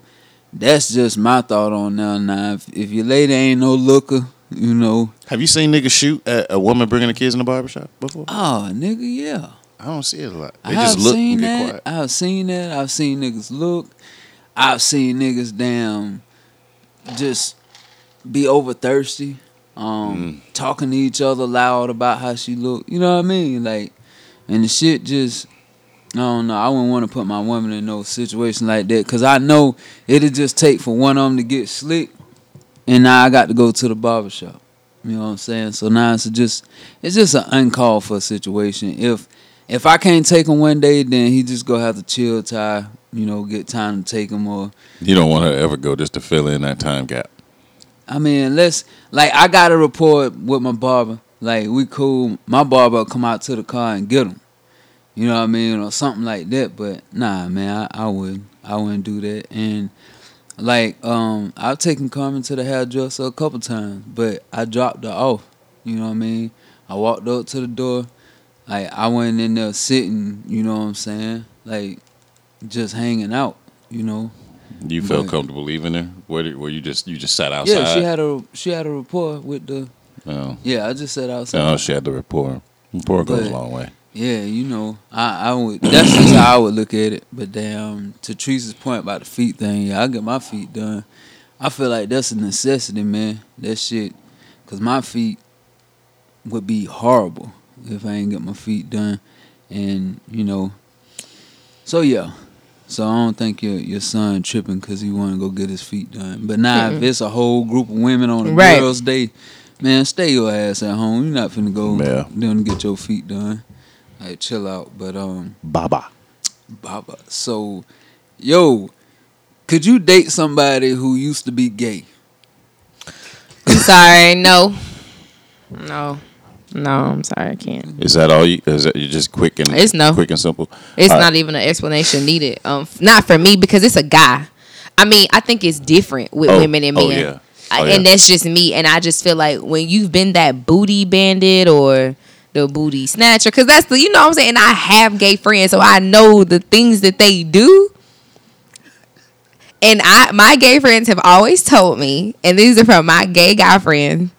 that's just my thought on now. Now, if, if your lady ain't no looker, you know, Have you seen niggas shoot at a woman bringing the kids in the barbershop before? oh nigga, yeah. I don't see it a lot. They I just look seen and get that. quiet. I've seen that. I've seen niggas look. I've seen niggas damn just be over thirsty, um, Mm. talking to each other loud about how she look. You know what I mean? Like, and the shit just. I don't know. I wouldn't want to put my woman in no situation like that because I know it'll just take for one of them to get slick, and now I got to go to the barbershop. You know what I'm saying? So now it's just it's just an uncalled for situation. If if I can't take him one day, then he just gonna have to chill tie, you know, get time to take him or You don't want her to ever go just to fill in that time gap. I mean, let's like I got a report with my barber. Like we cool. My barber will come out to the car and get him. You know what I mean, or something like that. But nah, man, I, I wouldn't. I wouldn't do that. And like, um, I've taken Carmen to the hairdresser a couple times, but I dropped her off. You know what I mean? I walked up to the door. Like I went in there sitting. You know what I'm saying? Like just hanging out. You know. You felt Right. comfortable leaving there? Where, did, where you just you just sat outside? Yeah, she had a she had a rapport with the. Oh, Yeah, I just sat outside. Oh, she had the rapport. Rapport goes But- a long way. Yeah, you know, I, I would. That's just how I would look at it. But damn, to Teresa's point about the feet thing, yeah, I get my feet done. I feel like that's a necessity, man. That shit, cause my feet would be horrible if I ain't get my feet done, and you know. So yeah, so I don't think your your son tripping cause he want to go get his feet done. But now if it's a whole group of women on a Right. girls' day, man, stay your ass at home. You're not finna go Yeah. down to get your feet done. Like chill out. But um, Baba. Baba. So, yo, could you date somebody who used to be gay? I'm sorry. No. No. No, I'm sorry. I can't. Is that all you? Is that you just quick and It's no. quick and simple? It's All right. not even an explanation needed. Um, not for me because it's a guy. I mean, I think it's different with Oh, women and oh, men. yeah. I, Oh, And that's just me. And I just feel like when you've been that booty bandit or the booty snatcher, because that's the, you know what I'm saying? I have gay friends, so I know the things that they do. And I, my gay friends have always told me, and these are from my gay guy friends.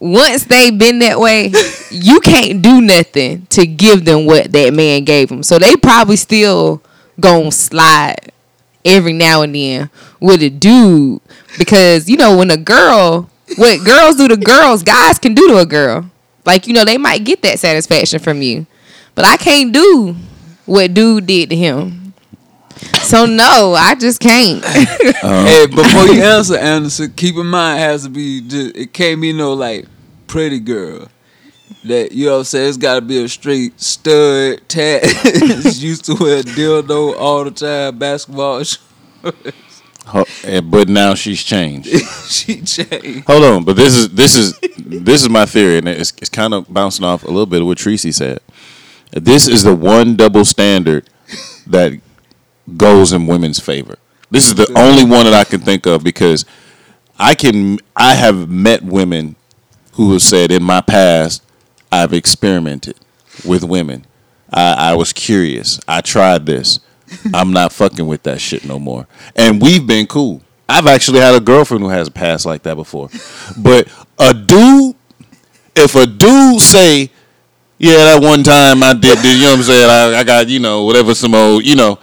Once they've been that way, you can't do nothing to give them what that man gave them. So they probably still gonna slide every now and then with a dude because you know when a girl, what girls do to girls, guys can do to a girl. Like you know they might get that satisfaction from you, but I can't do what dude did to him. So no, I just can't. Uh-huh. Hey, before you answer, Anderson, keep in mind it has to be just it can't be no like pretty girl. That you know what I'm saying? It's gotta be a straight stud tat used to wear dildo all the time, basketball shorts. Eh, but now she's changed. she changed. Hold on, but this is this is this is my theory, and it's, it's kind of bouncing off a little bit of what Tracy said. This is the one double standard that goes in women's favor. This is the only one that I can think of because I can I have met women who have said in my past I've experimented with women. I, I was curious. I tried this. I'm not fucking with that shit no more. And we've been cool. I've actually had a girlfriend who has past like that before. But a dude, if a dude say, yeah, that one time I did this, you know what I'm saying? I, I got, you know, whatever some old, you know,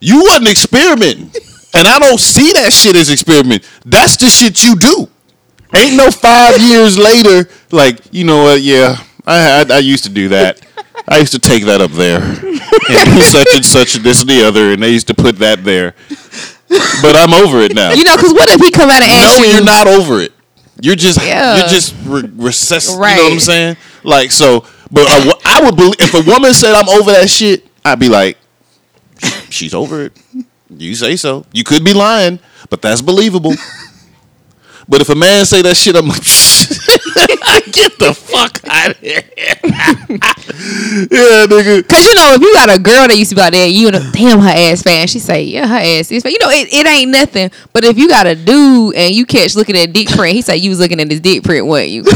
you wasn't experimenting. And I don't see that shit as experiment. That's the shit you do. Ain't no five years later, like, you know what, yeah, I, I, I used to do that. I used to take that up there. And do such and such and this and the other, and they used to put that there. But I'm over it now. you know, because what if he come out and ask no, you? you're not over it. You're just Yeah. you're just re- recess. You know what I'm saying? Like so, but wo- I would believe if a woman said I'm over that shit, I'd be like, she's over it. You say so. You could be lying, but that's believable. but if a man say that shit, I'm like, get the fuck out of here. yeah, nigga. Cause you know if you got a girl that used to be like that, you know, damn her ass fan. She say, yeah, her ass is fat. You know, it, it ain't nothing. But if you got a dude and you catch looking at dick print, he say you was looking at his dick print, wasn't you?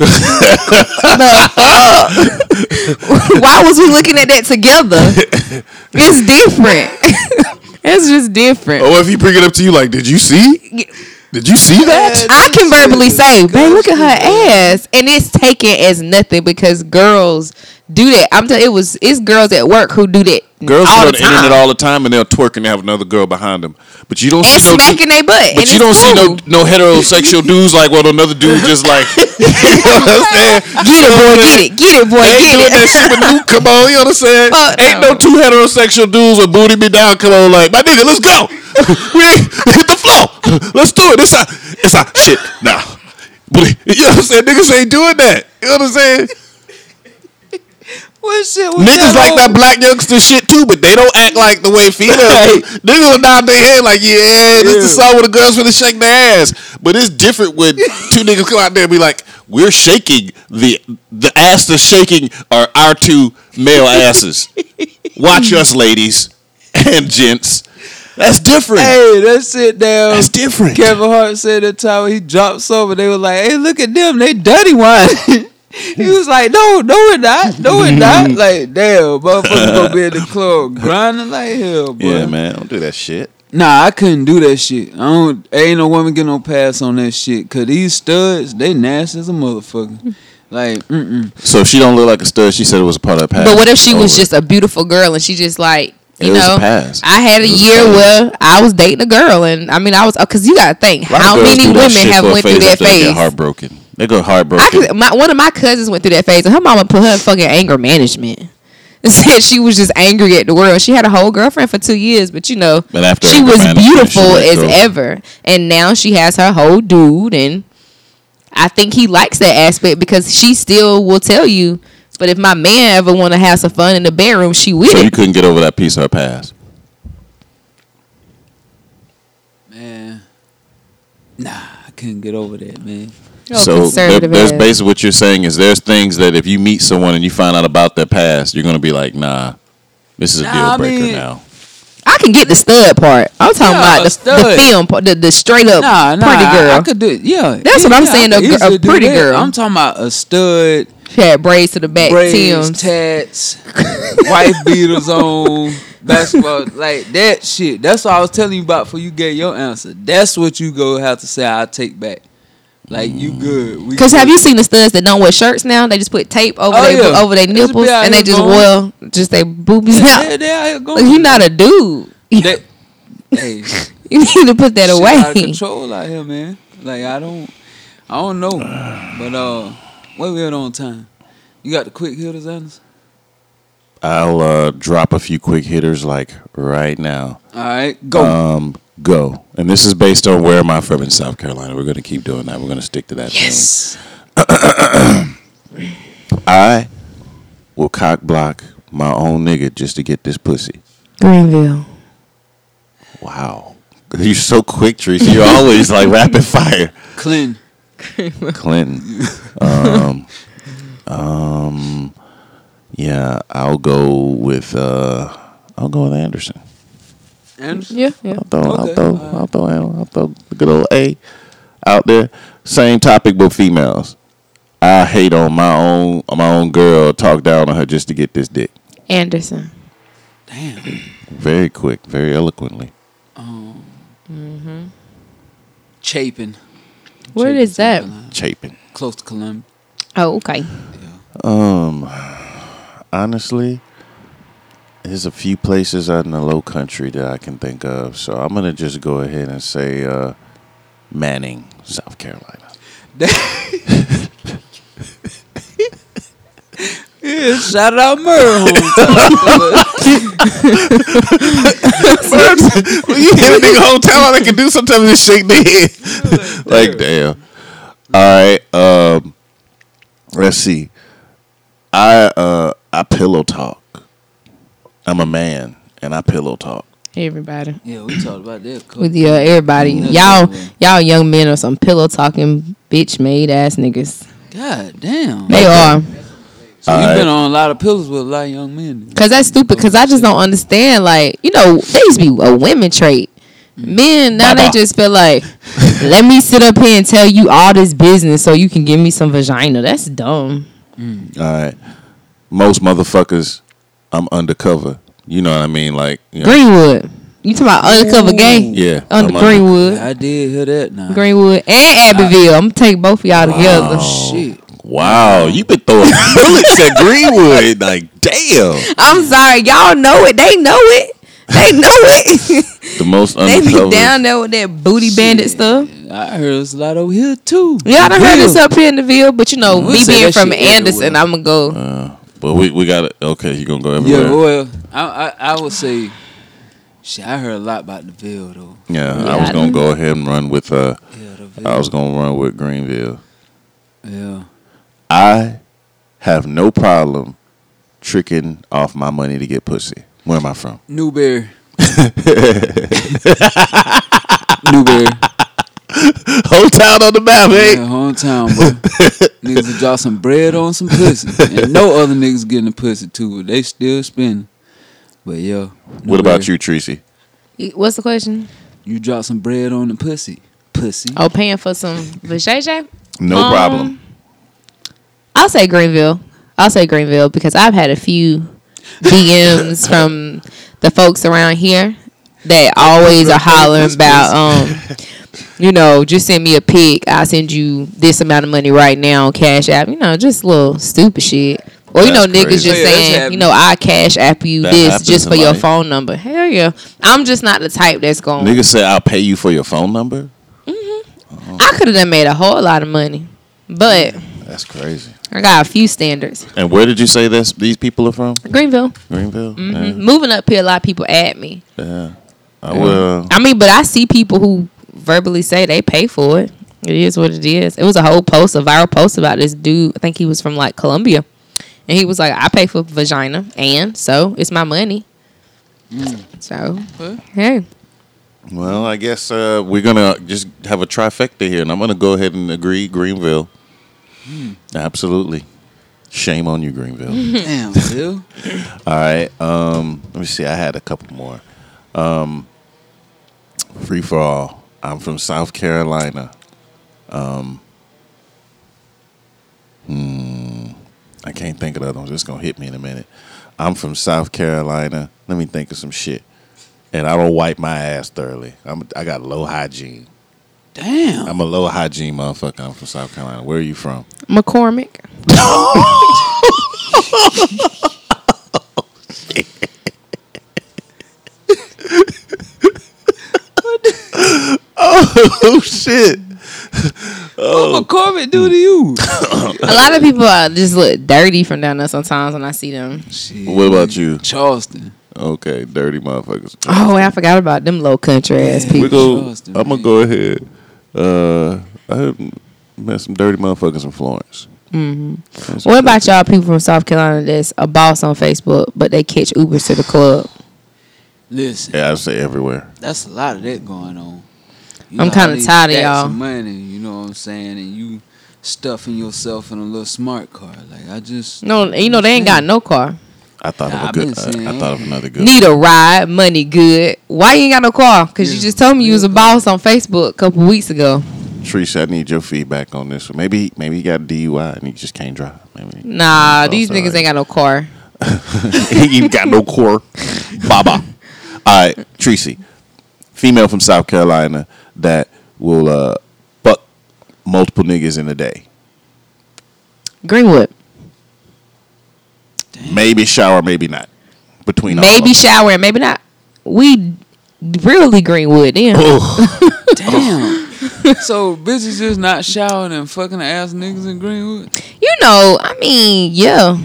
The fuck? Why was we looking at that together? It's different. it's just different. Or if he bring it up to you, like, did you see? Did you see that? I can verbally say, babe, look at her ass, and it's taken as nothing because girls do that. I'm telling it was it's girls at work who do that Girls all go on the the internet time all the time and they'll twerk and they have another girl behind them. But you don't and see no smacking their butt. But you don't see no no heterosexual dudes like well another dude just like you know what I'm saying? Get it, boy, get it, get it, boy, Ain't get doing that it. shit with Luke. Come on, you know what I'm saying? Fuck Ain't no. no two heterosexual dudes with booty me down. Come on, like my nigga, let's go. we hit the floor. Let's do it. It's a, it's a shit. Nah, booty. You know what I'm saying? Niggas ain't doing that. You know what I'm saying? What shit? What Niggas like that black youngster shit too, but they don't act like the way females do. Niggas will nod their head like, yeah, this is the song where the girls finna shake their ass. But it's different when two niggas come out there and be like, we're shaking the the ass that's shaking are our two male asses. Watch us, ladies and gents. That's different. Hey, that shit down. That's different. Kevin Hart said that time when he dropped and they were like, "Hey, look at them, they dirty wine." he was like, "No, no, we're not. No, we're not." Like, damn, motherfuckers gonna be in the club grinding like hell, boy. Yeah, man, don't do that shit. Nah, I couldn't do that shit. I don't. Ain't no woman get no pass on that shit. Cause these studs, they nasty as a motherfucker. Like, mm So if she don't look like a stud, she said it was a part of the past. But what if she was Over. just a beautiful girl and she just like It you was a know? pass. I had a It a year pass. where I was dating a girl and I mean I was because you got to think A lot of how many women have went through that after get phase. heartbroken. They go I heartbroken. could, my, one of my cousins went through that phase, and her mama put her in fucking anger management. And said she was just angry at the world. She had a whole girlfriend for two years, but you know, But after she was beautiful she as go. ever. And now she has her whole dude, and I think he likes that aspect because she still will tell you. But if my man ever want to have some fun in the bedroom, she will. so you couldn't get over that piece of her past. man, nah, I couldn't get over that, man. Oh, so there, there's basically what you're saying is there's things that if you meet someone and you find out about their past, you're gonna be like, nah, this is a Nah, deal I breaker mean- now. I can get the stud part. I'm talking Yeah, about the, the stud. film part, the, the straight up Nah, nah, pretty I- girl. I, could do it. Yeah, That's what I'm yeah, saying, a a pretty girl. I'm talking about a stud, she had braids to the back, braids, Tim's. tats, wife beaters on, basketball, like that shit. That's what I was telling you about before you get your answer. That's what you go have to say. I take back. Like you good. We Cause have you seen the studs that don't wear shirts now? They just put tape over Oh, their yeah. over their They just be nipples and they just going. well just their boobies Yeah, out. they out here going. Look, he not a dude. That- hey, You need to put that shit away. out of control out here, man. Like I don't, I don't know, but uh, what we at on time? You got the quick hitters, Anderson? I'll uh, drop a few quick hitters like right now. All right, go. Um, go. And this is based on where am I from in South Carolina. We're gonna keep doing that. We're gonna stick to that. theme. yes. I will cock block my own nigga just to get this pussy. Greenville. Wow. You're so quick, Teresa. You're always like rapid fire. Clinton. Clinton. Um, um, yeah, I'll go with uh, I'll go with Anderson. Anderson. Yeah, yeah. I'll throw, I'll Okay, throw, alright. I'll throw, I'll throw the good old A out there. Same topic, but females. I hate on my own, on my own girl. Talk down on her just to get this dick. Anderson. Damn. Very quick, very eloquently. Um. Chapin. Where Chapin, is that? Chapin. Close to Columbia. Oh, okay. Um, honestly, there's a few places out in the low country that I can think of. So I'm gonna just go ahead and say uh, Manning, South Carolina. Yeah, shout out Murray hometown. when you hit a nigga hometown, all they can do sometimes is shake their head. like, damn. All right. Um, let's see. I uh I pillow talk. I'm a man and I pillow talk. Everybody. Yeah, we talked about that. a couple With yeah, everybody. Y'all definitely. y'all young men are some pillow talking bitch made ass niggas. God damn. They are. So you've Alright. been on a lot of pillows with a lot of young men. Cause that's stupid. Cause I just don't understand. Like you know, they used to be a women trait. Mm. Men now Baba. they just feel like, let me sit up here and tell you all this business so you can give me some vagina. That's dumb. Mm. All right. Most motherfuckers, I'm undercover. You know what I mean? Like, you know, Greenwood. You talking about undercover gay? yeah. Under I'm Greenwood, I did hear that now. Greenwood, and Abbeville. I'm gonna take both of y'all together. Shit. Wow, you been throwing bullets at Greenwood. Like, damn. I'm sorry, y'all know it. They know it. They know it. The most undercover. they be down there with that booty bandit stuff. I heard it's a lot over here too. Yeah, I done heard this up here in the Ville, but you know, We'll me being from Anderson, everywhere. I'm gonna go. Uh, but we, we got it. Okay, you going to go everywhere? Yeah, well, I, I I would say, shit. I heard a lot about the Ville though. Yeah, Yeah, I was I going to do. go ahead and run with, uh, Yeah, the Ville. I was going to run with Greenville. yeah. I have no problem tricking off my money to get pussy. Where am I from? Newberry. Newberry. Whole town on the map, Yeah, hometown, boy. niggas will drop some bread on some pussy. And no other niggas getting the pussy too, but they still spending. But yeah. What about you, Tracy? What's the question? You drop some bread on the pussy. Pussy. Oh, paying for some vajayjay? No Um, problem. I'll say Greenville. I'll say Greenville because I've had a few DMs from the folks around here that always are hollering about, um, you know, just send me a pic. I'll send you this amount of money right now on Cash App. You know, just little stupid shit. Or you know, niggas crazy. just Oh, yeah, saying, you know, I cash app you That this just for your life. phone number. Hell yeah, I'm just not the type that's going. Niggas say I'll pay you for your phone number. Mhm. I could have done made a whole lot of money, but That's crazy. I got a few standards. And where did you say this? These people are from Greenville. Greenville. Mhm. Moving up here, a lot of people add me. Yeah. yeah. I will. I mean, but I see people who verbally say they pay for it. It is what it is. It was a whole post, a viral post about this dude. I think he was from like Colombia, and he was like, "I pay for vagina, and so it's my money." So, Okay. hey, Well, I guess uh, we're gonna just have a trifecta here, and I'm gonna go ahead and agree Greenville. Absolutely. Shame on you, Greenville. Damn, Bill. All right. Um, let me see. I had a couple more. Um, free for all. I'm from South Carolina. Um, hmm, I can't think of the other ones. It's gonna hit me in a minute. I'm from South Carolina. Let me think of some shit. And I don't wipe my ass thoroughly. I'm I got low hygiene. Damn. I'm a low hygiene motherfucker. I'm from South Carolina. Where are you from? McCormick. Oh shit! What McCormick do to you? A lot of people uh, just look dirty from down there sometimes when I see them. Shit. What about you? Charleston? Okay, dirty motherfuckers. Oh, I forgot about them low country ass We people. go. Charleston, I'm gonna go ahead. Uh, I have met some dirty motherfuckers in Florence. hmm What about y'all people from South Carolina that's a boss on Facebook, but they catch Ubers to the club? Listen, Yeah, I say everywhere. that's a lot of that going on. You I'm kinda tired of y'all. some Money, you know what I'm saying, and you stuffing yourself in a little smart car. Like I just No, you know they ain't got no car. I thought Nah, of a I've good. Uh, I thought of another good. Need a ride, money good. Why you ain't got no car? Cause you just told me you was a boss on Facebook a couple weeks ago. Teresa, I need your feedback on this. one. Maybe, maybe he got a DUI and he just can't drive. Maybe Nah, these sorry. niggas ain't got no car. he ain't got no core. Baba. All right, Tracy, female from South Carolina that will uh, fuck multiple niggas in a day. Greenwood. Maybe shower, maybe not. Between Maybe of shower, maybe not. We really Greenwood then. Oh, damn. so bitches just not showering and fucking ass niggas in Greenwood. You know, I mean, yeah.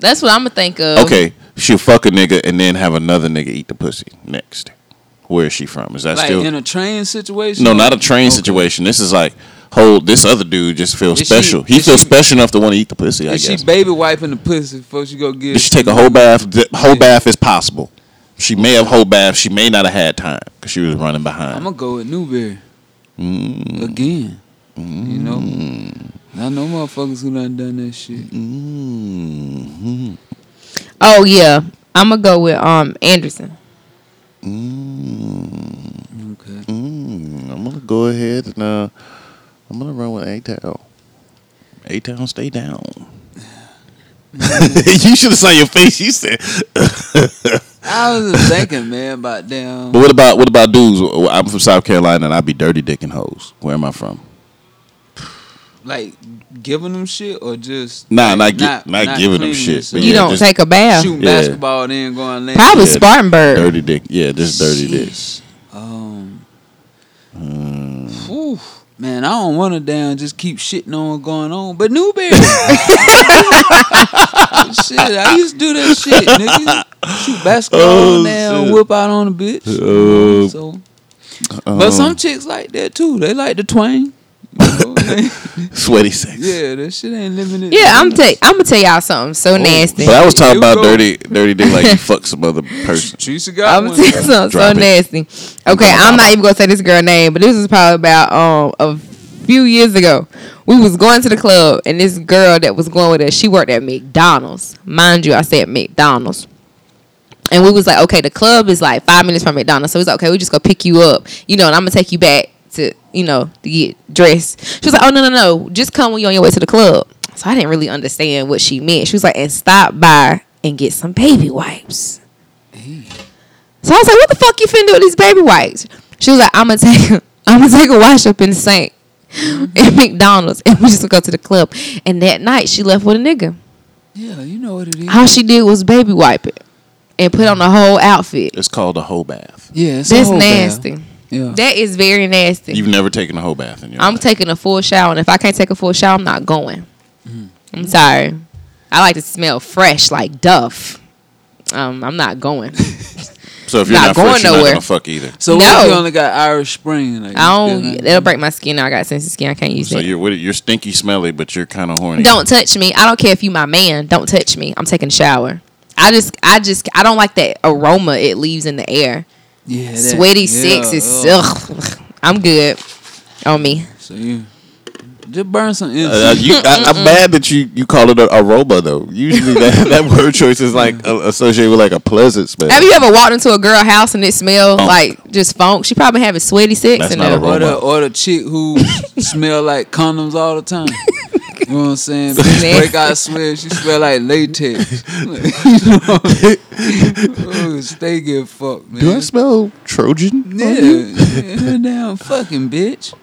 That's what I'm gonna think of. okay, she'll fuck a nigga and then have another nigga eat the pussy next. Where is she from? Is that Like still in a train situation. no? Not a train Okay. situation. This is like hold this other dude just feels Is she- special. he feels she- special enough to want to eat the pussy. I Is guess. she baby wiping the pussy before she go get? Did she take a whole bath? The whole bath is possible. She may have whole bath. She may not have had time because she was running behind. I'm gonna go with Newberry Mm. again. You know, I know motherfuckers who done done that shit. Mm. Oh yeah, I'm gonna go with um Anderson. Okay. Mm. I'm gonna go ahead and uh, I'm gonna run with A Town. A Town, stay down. you should have saw your face. You said. I was just thinking, man, about damn. But what about what about dudes? I'm from South Carolina and I be dirty dicking hoes. Where am I from? Like giving them shit or just Nah, like, not gi- not giving them shit, yourself? but You Yeah, don't just take a bath. shooting Yeah. basketball, then going land. Probably Yeah, Spartanburg. Dirty dick. Yeah, just dirty dick. Sheesh. Um, Mm. whew. man, I don't want to down just keep shitting on what's going on. But Newberry, shit, I used to do that shit, nigga. Shoot basketball Oh, now, shit. whip out on a bitch. Oh. so, but some chicks like that too. They like the twang. You know, they- Sweaty sex. yeah, that shit ain't limited. Yeah, I'm tell I'm gonna tell y'all something so nasty. But I was talking about go. dirty, dirty dick like you fuck some other person. Teresa got I'm gonna tell you something so it. nasty. Okay, I'm not even gonna say this girl name, but this was probably about um a few years ago. We was going to the club, and this girl that was going with us, she worked at McDonald's. Mind you, I said McDonald's. And we was like, okay, the club is like five minutes from McDonald's. So we was like, okay, we just go pick you up, you know, and I'm gonna take you back to, you know, to get dressed. She was like, oh no, no, no, just come when you're on your way to the club. So I didn't really understand what she meant. She was like, and stop by and get some baby wipes. So I was like, what the fuck you finna do with these baby wipes? She was like, I'm gonna take I'm gonna take a wash up in the sink at McDonald's and we just gonna go to the club. And that night she left with a nigga. Yeah, you know what it is. All she did was baby wipe it and put on the whole outfit. It's called a hoe bath. Yeah, it's a That's whole nasty. bath. Yeah. That is very nasty. You've never taken a whole bath in your I'm life. taking a full shower, and if I can't take a full shower, I'm not going. Mm. I'm sorry. I like to smell fresh like Dove. Um, I'm not going. so if you're not not, going fresh, you're not gonna fuck either. So what if No. you only got Irish Spring? Like, I you don't. feel That'll break my skin. I got sensitive skin. I can't use So it. you're you're stinky, smelly, but you're kind of horny. Don't touch me. I don't care if you my man. Don't touch me. I'm taking a shower. I just, I just, I don't like that aroma it leaves in the air. Yeah, that- Sweaty yeah, sex is ugh. ugh. I'm good on me. So you just burn some Uh, you, I, I'm mad that you, you call it a aroma though. Usually that, that word choice is like uh, associated with like a pleasant smell. Have you ever walked into a girl house and it smelled Funk. like just funk? She probably having sweaty sex That's in not there. a or the aroma. or the chick who smell like condoms all the time. You know what I'm saying? Nasty. Bitch break out sweat. She smell like latex. you oh, know? Stay get fucked, man. Do I smell Trojan? Yeah, yeah, damn fucking bitch.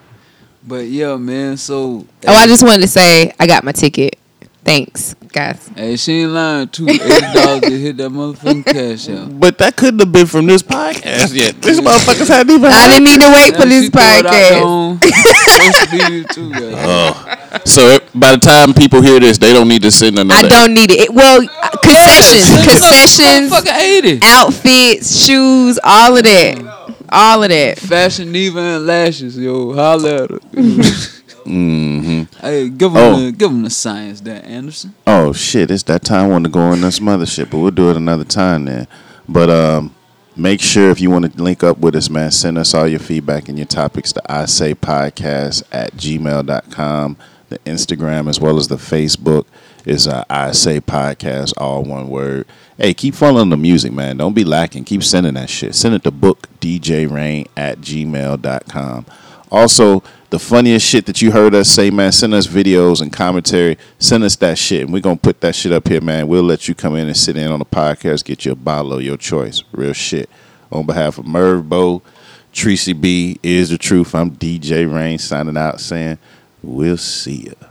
But yeah, man. So Oh, I just wanted to say I got my ticket. Thanks, guys. hey, she ain't lying too. Eighty dollars to hit that motherfucking cash out. But that couldn't have been from this podcast yet. These motherfuckers hadn't even. I didn't need to wait for this she throw it out there podcast. on social media too. Oh, so it, by the time people hear this, they don't need to send another. I don't need it. it well, uh, concessions, concessions, outfits, shoes, all of that, all of that. Fashion Nova and lashes, yo. Holla at her. hmm hey, give them, Oh. the, give them the science there, Anderson. Oh shit! It's that time when to go in some other shit, but we'll do it another time then. But um, make sure if you want to link up with us, man, send us all your feedback and your topics to I say podcast at gmail.com. The Instagram as well as the Facebook is uh, I say podcast, all one word. Hey, keep following the music, man. Don't be lacking. Keep sending that shit. Send it to book DJ Rain at gmail.com. Also, the funniest shit that you heard us say, man, send us videos and commentary. Send us that shit. And we're to put that shit up here, man. We'll let you come in and sit in on the podcast, get you a bottle of your choice. Real shit. On behalf of Merv Bo, Tracy B, is the truth. I'm DJ Rain signing out saying, we'll see ya.